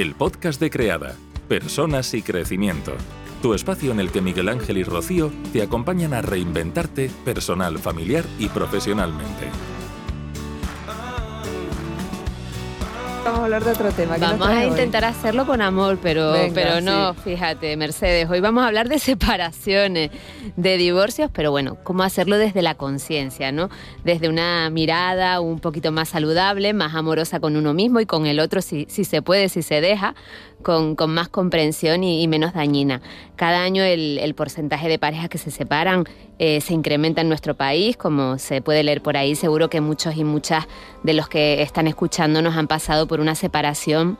el podcast de Creada, Personas y Crecimiento. Tu espacio en el que Miguel Ángel y Rocío te acompañan a reinventarte personal, familiar y profesionalmente. Hablar de otro tema. Vamos a intentar hacerlo con amor, pero, pero no, fíjate, Mercedes, hoy vamos a hablar de separaciones, de divorcios, pero bueno, cómo hacerlo desde la conciencia, ¿no? Desde una mirada un poquito más saludable, más amorosa con uno mismo y con el otro, si, si se puede, si se deja, con, más comprensión y, menos dañina. Cada año el, porcentaje de parejas que se separan eh, se incrementa en nuestro país, como se puede leer por ahí. Seguro que muchos y muchas de los que están escuchando nos han pasado por una separación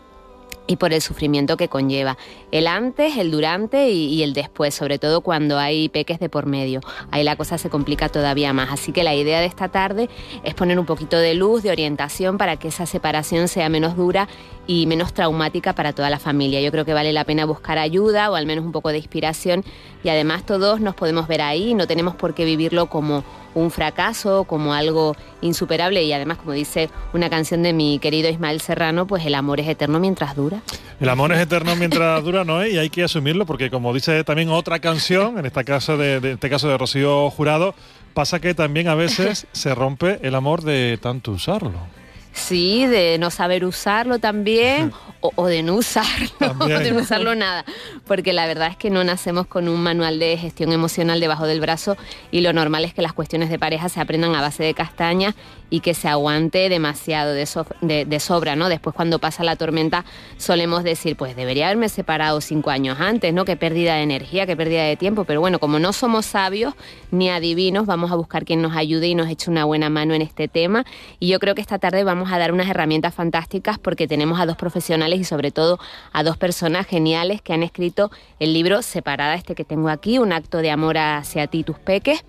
y por el sufrimiento que conlleva. El antes, el durante y, el después, sobre todo cuando hay peques de por medio. Ahí la cosa se complica todavía más. Así que la idea de esta tarde es poner un poquito de luz, de orientación para que esa separación sea menos dura y menos traumática para toda la familia. Yo creo que vale la pena buscar ayuda o al menos un poco de inspiración y además todos nos podemos ver ahí, no tenemos por qué vivirlo como un fracaso, como algo insuperable y además, como dice una canción de mi querido Ismael Serrano, pues el amor es eterno mientras dura. El amor es eterno mientras dura, ¿no? Y hay que asumirlo porque como dice también otra canción, en esta caso de, este caso de Rocío Jurado, pasa que también a veces se rompe el amor de tanto usarlo. Sí, de no saber usarlo también o, de no usarlo, o de no usarlo nada. Porque la verdad es que no nacemos con un manual de gestión emocional debajo del brazo y lo normal es que las cuestiones de pareja se aprendan a base de castaña y que se aguante demasiado de, de, sobra, ¿no? Después cuando pasa la tormenta solemos decir, pues debería haberme separado cinco años antes, ¿no? Qué pérdida de energía, qué pérdida de tiempo. Pero bueno, como no somos sabios ni adivinos, vamos a buscar quien nos ayude y nos eche una buena mano en este tema. Y yo creo que esta tarde vamos a dar unas herramientas fantásticas porque tenemos a dos profesionales y sobre todo a dos personas geniales que han escrito el libro Separada, este que tengo aquí, Un acto de amor hacia ti, tus peques.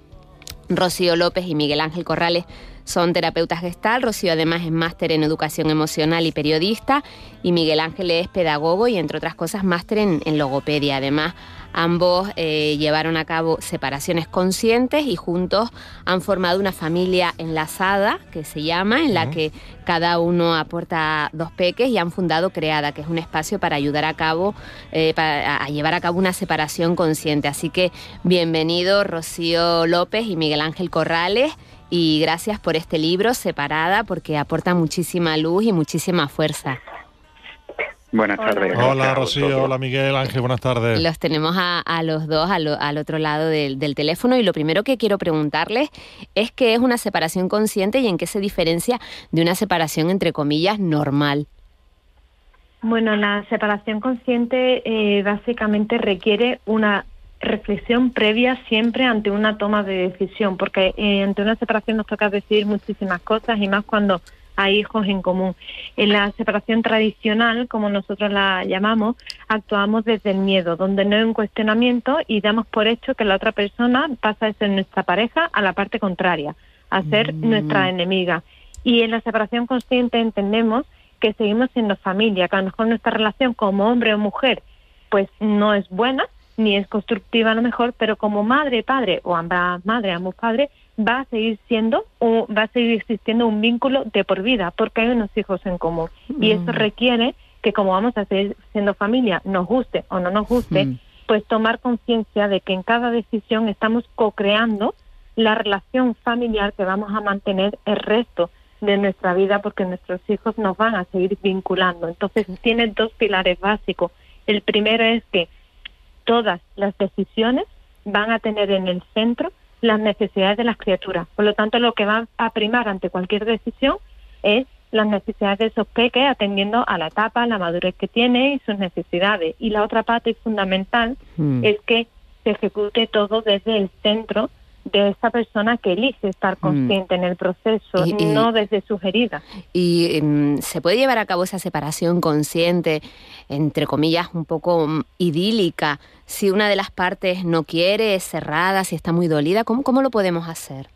Rocío López y Miguel Ángel Corrales son terapeutas gestal, Rocío además es máster en educación emocional y periodista y Miguel Ángel es pedagogo y entre otras cosas máster en, en logopedia. Además Ambos eh, llevaron a cabo separaciones conscientes y juntos han formado una familia enlazada, que se llama, en la que cada uno aporta dos peques y han fundado Creada, que es un espacio para ayudar a cabo, eh, a llevar a cabo una separación consciente. Así que bienvenido Rocío López y Miguel Ángel Corrales y gracias por este libro, Separada, porque aporta muchísima luz y muchísima fuerza. Buenas tardes. Hola Rocío, hola Miguel Ángel, buenas tardes. Los tenemos a, los dos al, otro lado del, teléfono y lo primero que quiero preguntarles es qué es una separación consciente y en qué se diferencia de una separación entre comillas normal. Bueno, la separación consciente eh, básicamente requiere una reflexión previa siempre ante una toma de decisión, porque eh, ante una separación nos toca decidir muchísimas cosas y más cuando hay hijos en común. En la separación tradicional, como nosotros la llamamos, actuamos desde el miedo, donde no hay un cuestionamiento y damos por hecho que la otra persona pasa de ser nuestra pareja a la parte contraria, a ser mm. nuestra enemiga. Y en la separación consciente entendemos que seguimos siendo familia, que a lo mejor nuestra relación como hombre o mujer pues no es buena, ni es constructiva a lo mejor, pero como madre, padre o ambas madre, ambos padres, va a seguir siendo o va a seguir existiendo un vínculo de por vida porque hay unos hijos en común y eso mm. requiere que como vamos a seguir siendo familia, nos guste o no nos guste, mm. pues tomar conciencia de que en cada decisión estamos co-creando la relación familiar que vamos a mantener el resto de nuestra vida porque nuestros hijos nos van a seguir vinculando. Entonces tiene dos pilares básicos. El primero es que todas las decisiones van a tener en el centro las necesidades de las criaturas. Por lo tanto, lo que va a primar ante cualquier decisión es las necesidades de esos peques atendiendo a la etapa, la madurez que tiene y sus necesidades. Y la otra parte fundamental hmm. es que se ejecute todo desde el centro de esa persona que elige estar mm. consciente en el proceso, y, no desde sugerida. ¿Y em, se puede llevar a cabo esa separación consciente, entre comillas, un poco mm, idílica, si una de las partes no quiere, es cerrada, si está muy dolida? ¿Cómo, cómo lo podemos hacer?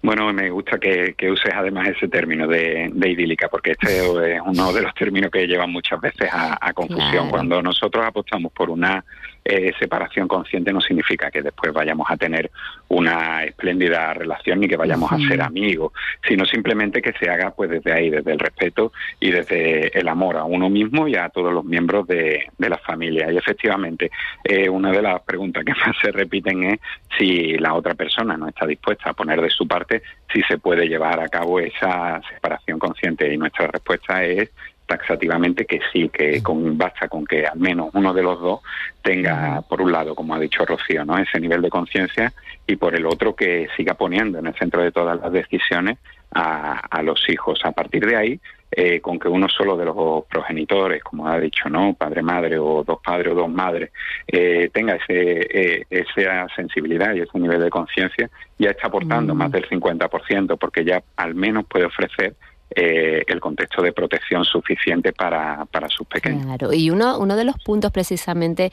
Bueno, me gusta que, uses además ese término de, idílica, porque este es uno de los términos que llevan muchas veces a, confusión. Cuando nosotros apostamos por una eh, separación consciente no significa que después vayamos a tener una espléndida relación ni que vayamos a ser amigos, sino simplemente que se haga pues desde ahí, desde el respeto y desde el amor a uno mismo y a todos los miembros de, de la familia. Y efectivamente, eh, una de las preguntas que más se repiten es si la otra persona no está dispuesta a poner de su parte, si se puede llevar a cabo esa separación consciente. Y nuestra respuesta es taxativamente que sí, que con, basta con que al menos uno de los dos tenga, por un lado, como ha dicho Rocío, ¿no? ese nivel de conciencia y por el otro que siga poniendo en el centro de todas las decisiones a, a los hijos. A partir de ahí, eh, con que uno solo de los progenitores, como ha dicho, ¿no? Padre, madre o dos padres o dos madres, eh, tenga ese, eh, esa sensibilidad y ese nivel de conciencia, ya está aportando mm. más del 50%, porque ya al menos puede ofrecer eh, el contexto de protección suficiente para, para sus pequeños. Claro, y uno, uno de los puntos precisamente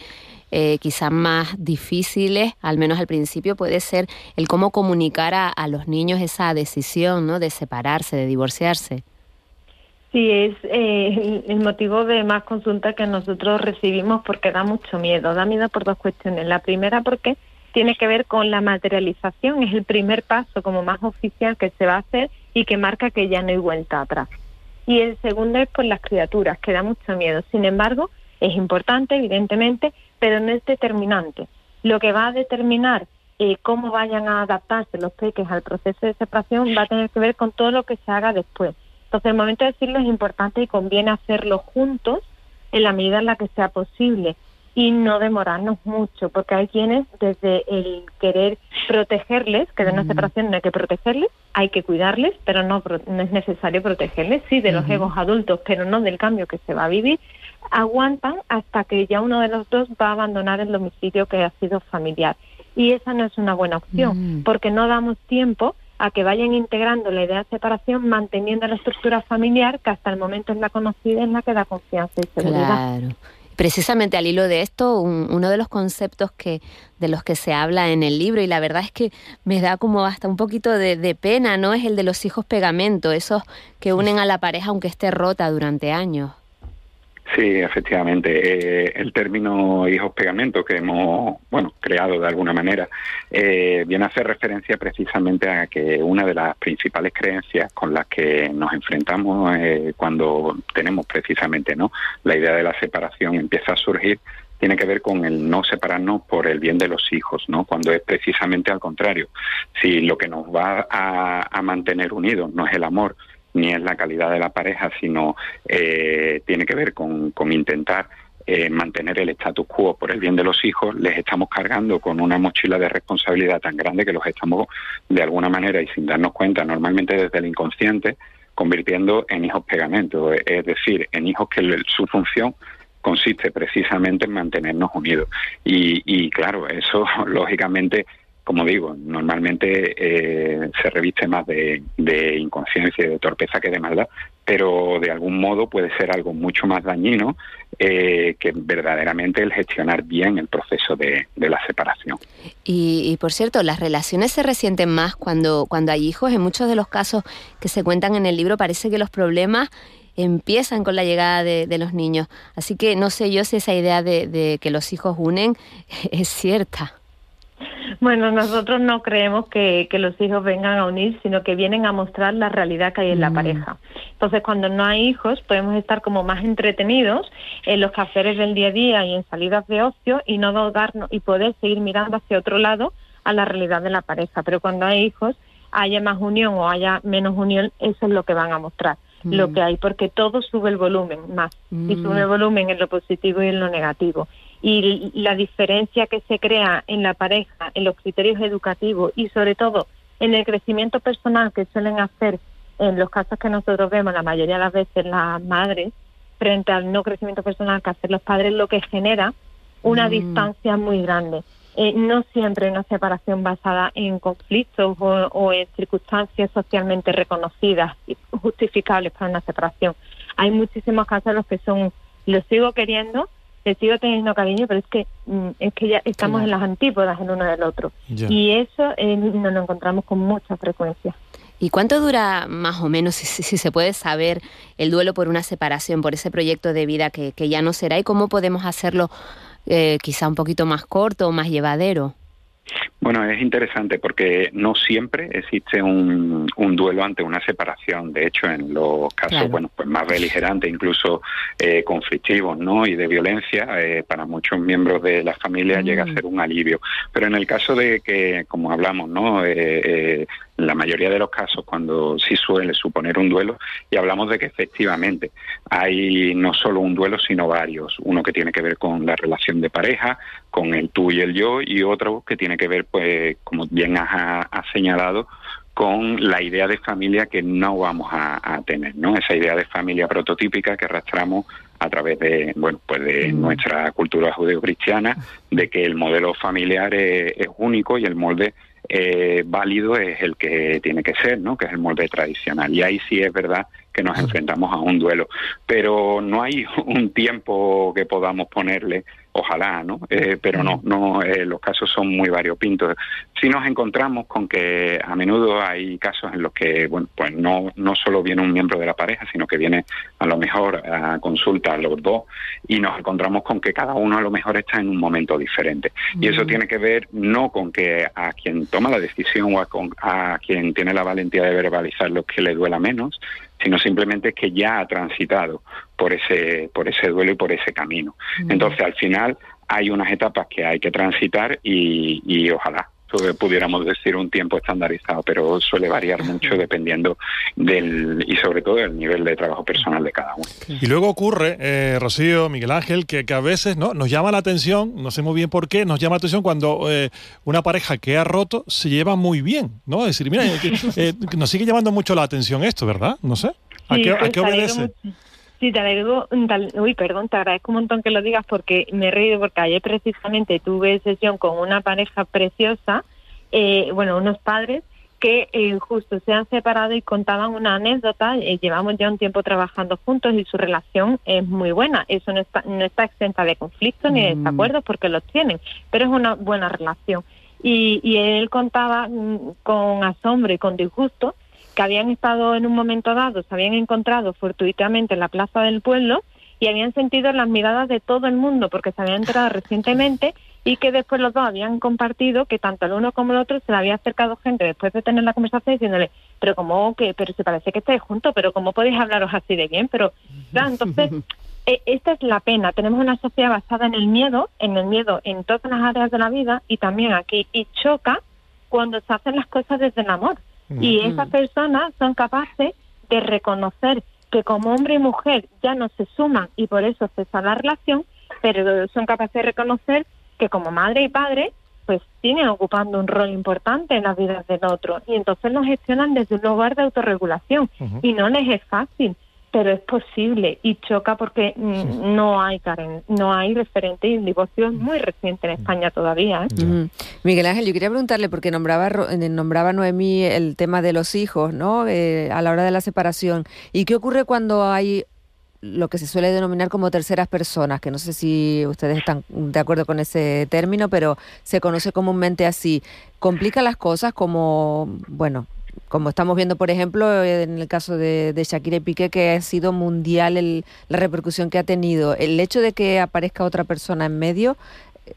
eh, quizás más difíciles, al menos al principio, puede ser el cómo comunicar a, a los niños esa decisión ¿no? de separarse, de divorciarse. Sí, es eh, el motivo de más consulta que nosotros recibimos porque da mucho miedo. Da miedo por dos cuestiones. La primera porque tiene que ver con la materialización, es el primer paso como más oficial que se va a hacer y que marca que ya no hay vuelta atrás. Y el segundo es por las criaturas, que da mucho miedo. Sin embargo, es importante, evidentemente, pero no es determinante. Lo que va a determinar eh, cómo vayan a adaptarse los peques al proceso de separación va a tener que ver con todo lo que se haga después. Entonces, el momento de decirlo es importante y conviene hacerlo juntos en la medida en la que sea posible y no demorarnos mucho, porque hay quienes desde el querer protegerles, que de una separación no hay que protegerles, hay que cuidarles, pero no, no es necesario protegerles, sí, de los egos adultos, pero no del cambio que se va a vivir, aguantan hasta que ya uno de los dos va a abandonar el domicilio que ha sido familiar. Y esa no es una buena opción, mm. porque no damos tiempo a que vayan integrando la idea de separación, manteniendo la estructura familiar, que hasta el momento es la conocida, en la que da confianza y seguridad. Claro precisamente al hilo de esto, uno de los conceptos que de los que se habla en el libro y la verdad es que me da como hasta un poquito de, pena, ¿no? Es el de los hijos pegamento, esos que unen a la pareja aunque esté rota durante años. Sí, efectivamente. Eh, el término hijos pegamento que hemos bueno creado de alguna manera eh, viene a hacer referencia precisamente a que una de las principales creencias con las que nos enfrentamos eh, cuando tenemos precisamente no la idea de la separación empieza a surgir tiene que ver con el no separarnos por el bien de los hijos, ¿no? Cuando es precisamente al contrario. Si lo que nos va a mantener unidos no es el amor, ni es la calidad de la pareja, sino eh, tiene que ver con, intentar eh, mantener el status quo por el bien de los hijos, les estamos cargando con una mochila de responsabilidad tan grande que los estamos de alguna manera y sin darnos cuenta, normalmente desde el inconsciente, convirtiendo en hijos pegamentos, es decir, en hijos que su función consiste precisamente en mantenernos unidos. Y, y claro, eso lógicamente como digo, normalmente eh, se reviste más de, inconsciencia y de torpeza que de maldad, pero de algún modo puede ser algo mucho más dañino eh, que verdaderamente el gestionar bien el proceso de, la separación. Y, por cierto, las relaciones se resienten más cuando, cuando hay hijos. En muchos de los casos que se cuentan en el libro parece que los problemas empiezan con la llegada de, de los niños. Así que no sé yo si esa idea de, de que los hijos unen es cierta. Bueno, nosotros no creemos que, los hijos vengan a unir, sino que vienen a mostrar la realidad que hay en la mm. pareja. Entonces, cuando no hay hijos, podemos estar como más entretenidos en los quehaceres del día a día y en salidas de ocio y no darnos y poder seguir mirando hacia otro lado a la realidad de la pareja. Pero cuando hay hijos, haya más unión o haya menos unión, eso es lo que van a mostrar lo mm. que hay, porque todo sube el volumen más, y mm. sube el volumen en lo positivo y en lo negativo y la diferencia que se crea en la pareja, en los criterios educativos y sobre todo en el crecimiento personal que suelen hacer en los casos que nosotros vemos la mayoría de las veces las madres frente al no crecimiento personal que hacen los padres lo que genera una mm. distancia muy grande. Eh, no siempre una separación basada en conflictos o, o, en circunstancias socialmente reconocidas y justificables para una separación. Hay muchísimos casos en los que son, lo sigo queriendo, te sigo teniendo cariño, pero es que mm, es que ya estamos en las antípodas el uno del otro. Y eso eh, nos lo encontramos con mucha frecuencia. ¿Y cuánto dura más o menos, si, si, se puede saber, el duelo por una separación, por ese proyecto de vida que, que, ya no será? ¿Y cómo podemos hacerlo eh, quizá un poquito más corto o más llevadero. Bueno, es interesante porque no siempre existe un, duelo ante una separación. De hecho, en los casos bueno, pues más beligerantes, incluso eh, conflictivos ¿no? y de violencia, eh, para muchos miembros de la familia llega a mm. ser un alivio. Pero en el caso de que, como hablamos, ¿no? Eh, la mayoría de los casos cuando sí suele suponer un duelo y hablamos de que efectivamente hay no solo un duelo sino varios uno que tiene que ver con la relación de pareja con el tú y el yo y otro que tiene que ver pues como bien has, señalado con la idea de familia que no vamos a, tener, ¿no? Esa idea de familia prototípica que arrastramos a través de, bueno, pues de mm. nuestra cultura judeocristiana, de que el modelo familiar es único y el molde eh, válido es el que tiene que ser, ¿no? que es el molde tradicional. Y ahí sí es verdad que nos enfrentamos a un duelo. Pero no hay un tiempo que podamos ponerle, ojalá, ¿no? Eh, pero no, no eh, los casos son muy variopintos. Si nos encontramos con que a menudo hay casos en los que, bueno, pues no, no solo viene un miembro de la pareja, sino que viene a lo mejor a consulta a los dos y nos encontramos con que cada uno a lo mejor está en un momento diferente. Y eso tiene que ver no con que a quien toma la decisión o a, a quien tiene la valentía de verbalizar lo que le duela menos, sino simplemente que ya ha transitado por ese, por ese duelo y por ese camino. Entonces, al final, hay unas etapas que hay que transitar y, y ojalá pudiéramos decir un tiempo estandarizado, pero suele variar mucho dependiendo del y sobre todo del nivel de trabajo personal de cada uno. Y luego ocurre, eh, Rocío, Miguel Ángel, que, a veces no nos llama la atención, no sé muy bien por qué, nos llama la atención cuando eh, una pareja que ha roto se lleva muy bien, ¿no? Es decir, mira, eh, nos sigue llamando mucho la atención esto, ¿verdad? No sé. ¿A, qué, pues obedece? Sí, te agradezco, uy, perdón, te agradezco un montón que lo digas porque me he reído porque ayer precisamente tuve sesión con una pareja preciosa, eh, bueno, unos padres que eh, justo se han separado y contaban una anécdota, eh, llevamos ya un tiempo trabajando juntos y su relación es muy buena, eso no está, no está exenta de conflictos ni de mm. desacuerdos porque los tienen, pero es una buena relación. Y, y él contaba mm, con asombro y con disgusto que habían estado en un momento dado, se habían encontrado fortuitamente en la plaza del pueblo y habían sentido las miradas de todo el mundo porque se habían enterado recientemente y que después los dos habían compartido que tanto el uno como el otro se le había acercado gente después de tener la conversación diciéndole, pero como que, pero se parece que estáis juntos, pero cómo podéis hablaros así de bien, pero entonces e, esta es la pena. Tenemos una sociedad basada en el miedo, en el miedo en todas las áreas de la vida y también aquí y choca cuando se hacen las cosas desde el amor. Y esas personas son capaces de reconocer que como hombre y mujer ya no se suman y por eso cesa la relación, pero son capaces de reconocer que como madre y padre pues siguen ocupando un rol importante en las vidas del otro. Y entonces lo gestionan desde un lugar de autorregulación. Y no les es fácil pero es posible y choca porque mm, no hay Karen, no hay referente y el divorcio es muy reciente en España todavía. ¿eh? Miguel Ángel, yo quería preguntarle porque nombraba eh, nombraba Noemí el tema de los hijos, ¿no? Eh, a la hora de la separación y qué ocurre cuando hay lo que se suele denominar como terceras personas, que no sé si ustedes están de acuerdo con ese término, pero se conoce comúnmente así. ¿Complica las cosas como, bueno, como estamos viendo, por ejemplo, en el caso de, Shakira y Piqué, que ha sido mundial el, la repercusión que ha tenido. El hecho de que aparezca otra persona en medio eh,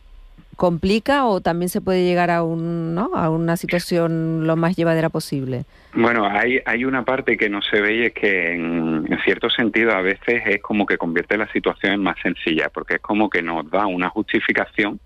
complica o también se puede llegar a un ¿no? a una situación lo más llevadera posible. Bueno, hay hay una parte que no se ve y es que en, en, cierto sentido a veces es como que convierte la situación en más sencilla, porque es como que nos da una justificación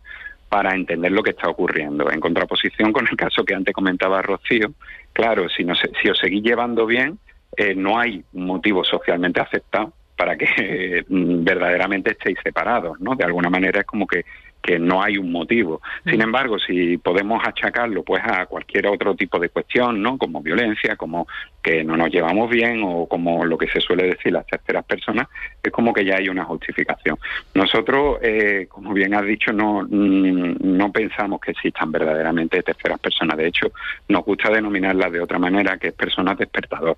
para entender lo que está ocurriendo. En contraposición con el caso que antes comentaba Rocío, claro, si, no, si os seguís llevando bien, eh, no hay motivo socialmente aceptado para que verdaderamente estéis separados, ¿no? De alguna manera es como que que no hay un motivo. Sin embargo, si podemos achacarlo pues a cualquier otro tipo de cuestión, ¿no? Como violencia, como que no nos llevamos bien o como lo que se suele decir las terceras personas, es como que ya hay una justificación. Nosotros, eh, como bien has dicho, no, mm, no pensamos que existan verdaderamente terceras personas. De hecho, nos gusta denominarlas de otra manera, que es personas despertador.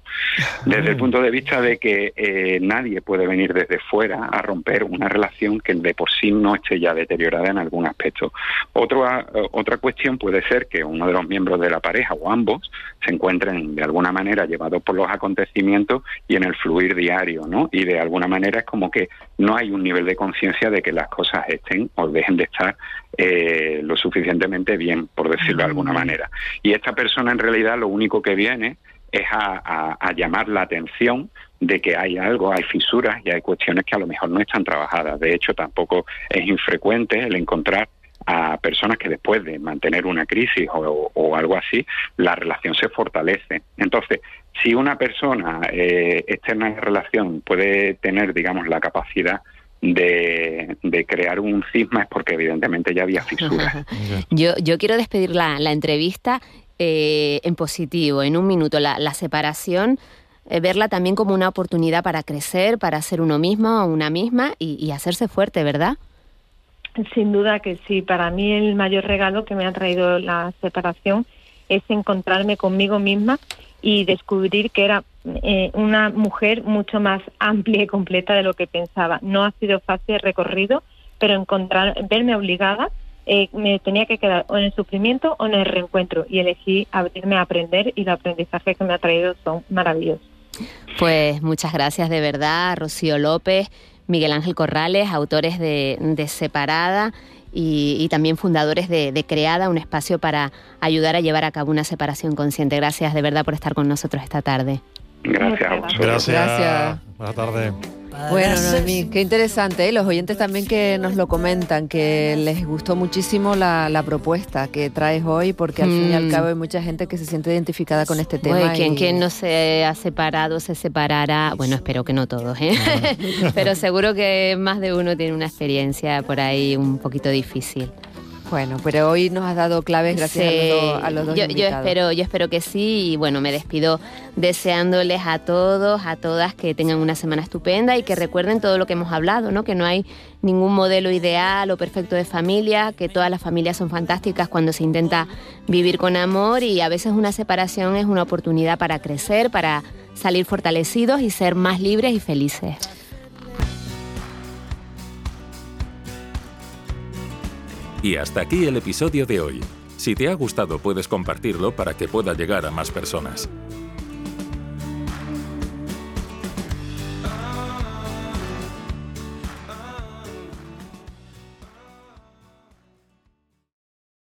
Desde el punto de vista de que eh, nadie puede venir desde fuera a romper una relación que de por sí no esté ya deteriorada en algún aspecto. Otra, otra cuestión puede ser que uno de los miembros de la pareja o ambos se encuentren de alguna manera llevados por los acontecimientos y en el fluir diario, ¿no? Y de alguna manera es como que no hay un nivel de conciencia de que las cosas estén o dejen de estar eh, lo suficientemente bien, por decirlo de alguna manera. Y esta persona en realidad lo único que viene es a, llamar la atención de que hay algo, hay fisuras y hay cuestiones que a lo mejor no están trabajadas. De hecho, tampoco es infrecuente el encontrar a personas que después de mantener una crisis o, algo así, la relación se fortalece. Entonces, si una persona eh, externa en la relación puede tener, digamos, la capacidad de, crear un cisma es porque evidentemente ya había fisuras. yo, yo quiero despedir la, la entrevista eh, en positivo, en un minuto, la, separación, eh, verla también como una oportunidad para crecer, para ser uno mismo o una misma y, hacerse fuerte, ¿verdad? Sin duda que sí. Para mí el mayor regalo que me ha traído la separación es encontrarme conmigo misma y descubrir que era eh, una mujer mucho más amplia y completa de lo que pensaba. No ha sido fácil el recorrido, pero encontrar, verme obligada eh, me tenía que quedar o en el sufrimiento o en el reencuentro y elegí abrirme a aprender y los aprendizajes que me ha traído son maravillosos. Pues muchas gracias de verdad, Rocío López, Miguel Ángel Corrales, autores de, Separada y, también fundadores de, Creada, un espacio para ayudar a llevar a cabo una separación consciente. Gracias de verdad por estar con nosotros esta tarde. Gracias Gracias. Gracias. Buenas tardes. Bueno, Noemí, qué interesante. ¿eh? Los oyentes también que nos lo comentan, que les gustó muchísimo la, propuesta que traes hoy, porque al fin y al mm. cabo hay mucha gente que se siente identificada con este tema. Bueno, quien, no se ha separado se separará. Bueno, espero que no todos, ¿eh? pero seguro que más de uno tiene una experiencia por ahí un poquito difícil. Bueno, pero hoy nos has dado claves gracias a, los, dos yo, yo, espero, yo espero que sí y bueno, me despido deseándoles a todos, a todas que tengan una semana estupenda y que recuerden todo lo que hemos hablado, ¿no? Que no hay ningún modelo ideal o perfecto de familia, que todas las familias son fantásticas cuando se intenta vivir con amor y a veces una separación es una oportunidad para crecer, para salir fortalecidos y ser más libres y felices. Y hasta aquí el episodio de hoy. Si te ha gustado puedes compartirlo para que pueda llegar a más personas.